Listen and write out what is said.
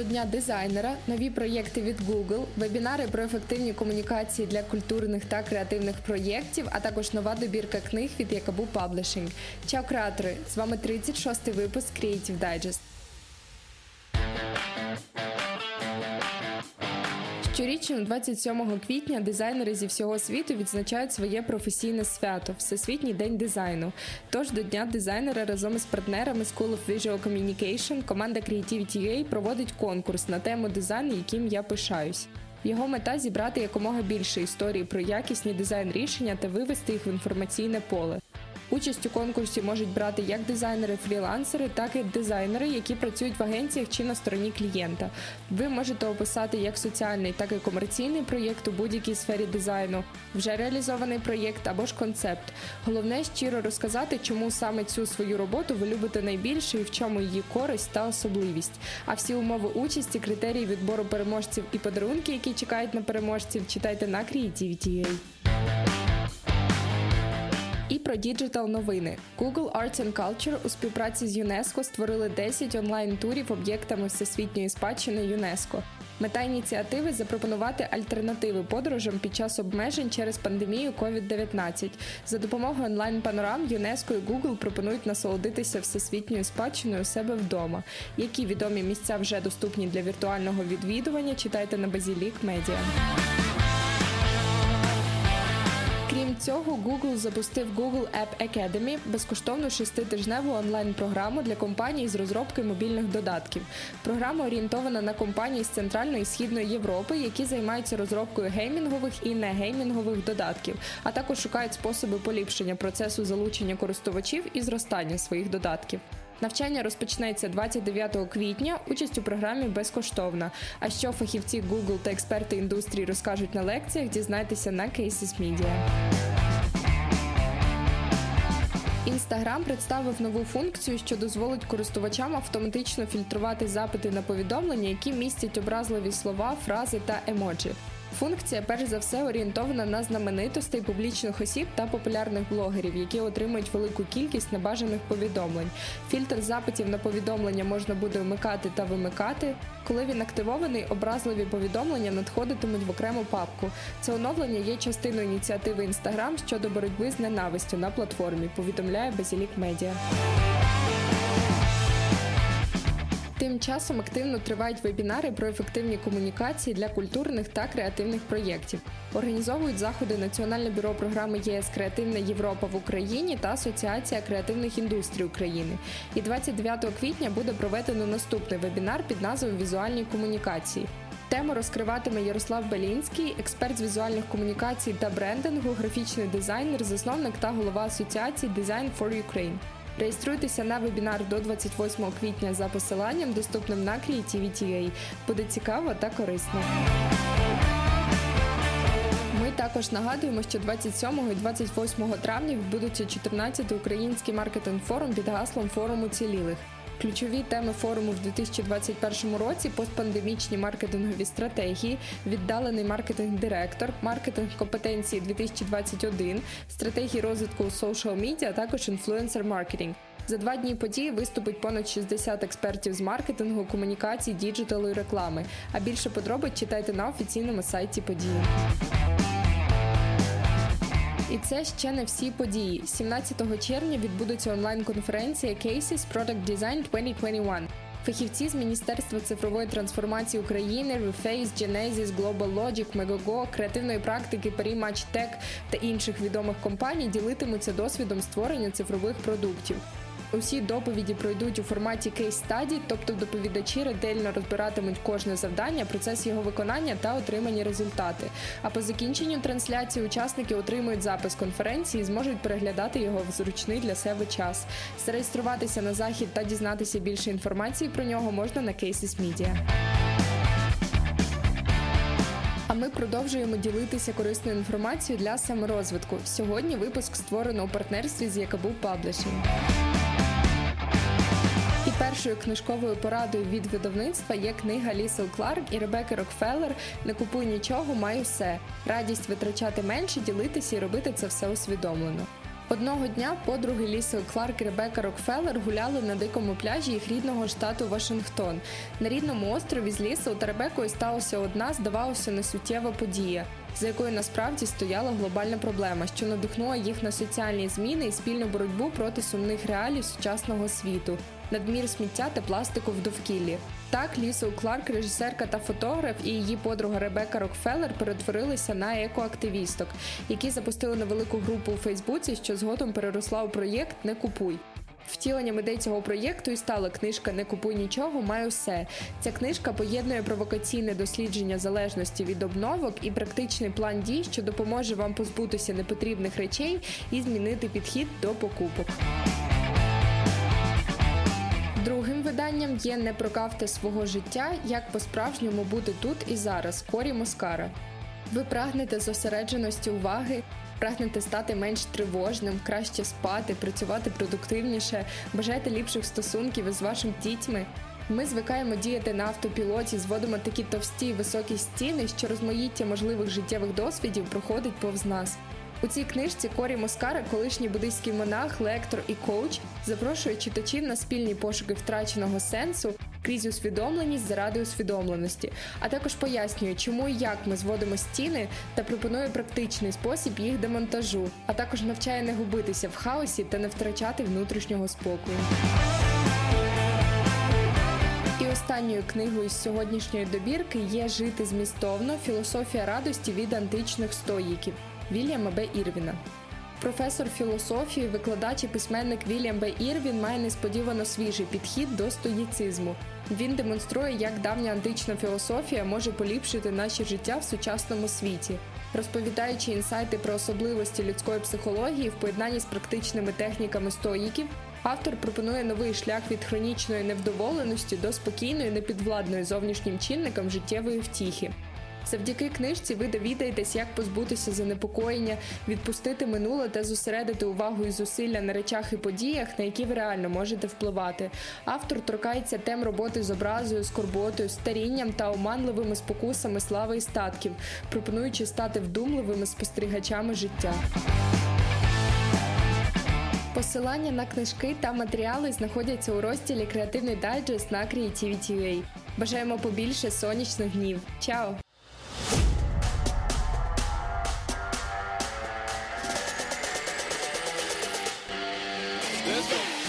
до Дня дизайнера, нові проєкти від Google, вебінари про ефективні комунікації для культурних та креативних проєктів, а також нова добірка книг від Yakaboo Publishing. Чао, креатори! З вами 36-й випуск Creative Digest. Щорічно, 27 квітня, дизайнери зі всього світу відзначають своє професійне свято Всесвітній день дизайну. Тож до Дня дизайнера разом із партнерами School of Visual Communication команда Creativity UA проводить конкурс на тему дизайну, яким я пишаюсь. Його мета зібрати якомога більше історій про якісні дизайн рішення та вивести їх в інформаційне поле. Участь у конкурсі можуть брати як дизайнери-фрілансери, так і дизайнери, які працюють в агенціях чи на стороні клієнта. Ви можете описати як соціальний, так і комерційний проєкт у будь-якій сфері дизайну, вже реалізований проєкт або ж концепт. Головне щиро розказати, чому саме цю свою роботу ви любите найбільше і в чому її користь та особливість. А всі умови участі, критерії відбору переможців і подарунки, які чекають на переможців, читайте на Creativity.ua про digital новини. Google Arts and Culture у співпраці з ЮНЕСКО створили 10 онлайн-турів об'єктами всесвітньої спадщини ЮНЕСКО. Мета ініціативи запропонувати альтернативи подорожам під час обмежень через пандемію COVID-19. За допомогою онлайн-панорам ЮНЕСКО і Google пропонують насолодитися всесвітньою спадщиною у себе вдома. Які відомі місця вже доступні для віртуального відвідування? Читайте на Базілік Медіа. Цього, Google запустив Google App Academy безкоштовну шеститижневу онлайн-програму для компаній з розробки мобільних додатків. Програма орієнтована на компанії з Центральної і Східної Європи, які займаються розробкою геймінгових і негеймінгових додатків, а також шукають способи поліпшення процесу залучення користувачів і зростання своїх додатків. Навчання розпочнеться 29 квітня. Участь у програмі безкоштовна. А що фахівці Google та експерти індустрії розкажуть на лекціях, дізнайтеся на Cases Media. Інстаграм представив нову функцію, що дозволить користувачам автоматично фільтрувати запити на повідомлення, які містять образливі слова, фрази та емоджі. Функція, перш за все, орієнтована на знаменитостей публічних осіб та популярних блогерів, які отримують велику кількість небажаних повідомлень. Фільтр запитів на повідомлення можна буде вмикати та вимикати. Коли він активований, образливі повідомлення надходитимуть в окрему папку. Це оновлення є частиною ініціативи Instagram щодо боротьби з ненавистю на платформі. Повідомляє Базілік Медіа. Тим часом активно тривають вебінари про ефективні комунікації для культурних та креативних проєктів. Організовують заходи Національне бюро програми ЄС Креативна Європа в Україні та Асоціація креативних індустрій України. І 29 квітня буде проведено наступний вебінар під назвою Візуальні комунікації. Тему розкриватиме Ярослав Белінський, експерт з візуальних комунікацій та брендингу, графічний дизайнер, засновник та голова асоціації Design for Ukraine. Реєструйтеся на вебінар до 28 квітня за посиланням, доступним на Creativity.ua. Буде цікаво та корисно. Ми також нагадуємо, що 27 і 28 травня відбудеться 14-й український маркетинг форум під гаслом форуму цілілих. Ключові теми форуму в 2021 році постпандемічні маркетингові стратегії, віддалений маркетинг-директор, маркетинг компетенції 2021, стратегії розвитку social media, а також інфлюенсер маркетинг. За два дні події виступить понад 60 експертів з маркетингу, комунікацій, діджиталу і реклами. А більше подробиць читайте на офіційному сайті події. І це ще не всі події. 17 червня відбудеться онлайн-конференція Cases Product Design 2021. Фахівці з Міністерства цифрової трансформації України, Reface, Genesis, Global Logic, Megogo, креативної практики, Tech та інших відомих компаній ділитимуться досвідом створення цифрових продуктів. Усі доповіді пройдуть у форматі кейс-стаді, тобто доповідачі ретельно розбиратимуть кожне завдання, процес його виконання та отримані результати. А по закінченню трансляції учасники отримують запис конференції і зможуть переглядати його в зручний для себе час. Зареєструватися на захід та дізнатися більше інформації про нього можна на Cases Media. А ми продовжуємо ділитися корисною інформацією для саморозвитку. Сьогодні випуск створено у партнерстві з Якабу Publishing. Першою книжковою порадою від видавництва є книга Лісел Кларк і Ребекки Рокфеллер Не купуй нічого, маю все. Радість витрачати менше, ділитися і робити це все усвідомлено. Одного дня подруги Ліси Кларк і Ребека Рокфеллер гуляли на дикому пляжі їх рідного штату Вашингтон. На рідному острові з Лісою та Ребекою сталася одна, здавалося, несуттєва подія, за якою насправді стояла глобальна проблема, що надихнула їх на соціальні зміни і спільну боротьбу проти сумних реалій сучасного світу надмір сміття та пластику в довкіллі. Так, Лісу Кларк, режисерка та фотограф, і її подруга Ребека Рокфеллер перетворилися на екоактивісток, які запустили невелику групу у Фейсбуці, що згодом переросла у проєкт Не купуй. Втіленням ідей цього проєкту і стала книжка Не купуй нічого, маю все. Ця книжка поєднує провокаційне дослідження залежності від обновок і практичний план дій, що допоможе вам позбутися непотрібних речей і змінити підхід до покупок. Другим виданням є Не прокавте свого життя, як по-справжньому бути тут і зараз. Корі Москара. Ви прагнете зосередженості уваги, прагнете стати менш тривожним, краще спати, працювати продуктивніше, бажаєте ліпших стосунків із вашими дітьми. Ми звикаємо діяти на автопілоті, зводимо такі товсті і високі стіни, що розмаїття можливих життєвих досвідів проходить повз нас. У цій книжці Корі Москара, колишній буддийський монах, лектор і коуч, запрошує читачів на спільні пошуки втраченого сенсу крізь усвідомленість заради усвідомленості, а також пояснює, чому і як ми зводимо стіни та пропонує практичний спосіб їх демонтажу, а також навчає не губитися в хаосі та не втрачати внутрішнього спокою. І останньою книгою з сьогоднішньої добірки є Жити змістовно філософія радості від античних стоїків. Вільяма Б. Ірвіна. Професор філософії, викладач і письменник Вільям Б. Ірвін має несподівано свіжий підхід до стоїцизму. Він демонструє, як давня антична філософія може поліпшити наше життя в сучасному світі, розповідаючи інсайти про особливості людської психології в поєднанні з практичними техніками стоїків. Автор пропонує новий шлях від хронічної невдоволеності до спокійної, непідвладної зовнішнім чинникам життєвої втіхи. Завдяки книжці ви довідаєтесь, як позбутися занепокоєння, відпустити минуле та зосередити увагу і зусилля на речах і подіях, на які ви реально можете впливати. Автор торкається тем роботи з образою, скорботою, старінням та оманливими спокусами слави і статків, пропонуючи стати вдумливими спостерігачами життя. Посилання на книжки та матеріали знаходяться у розділі Креативний дайджест на Creativity.ua. Бажаємо побільше сонячних днів. Чао! Wednesday.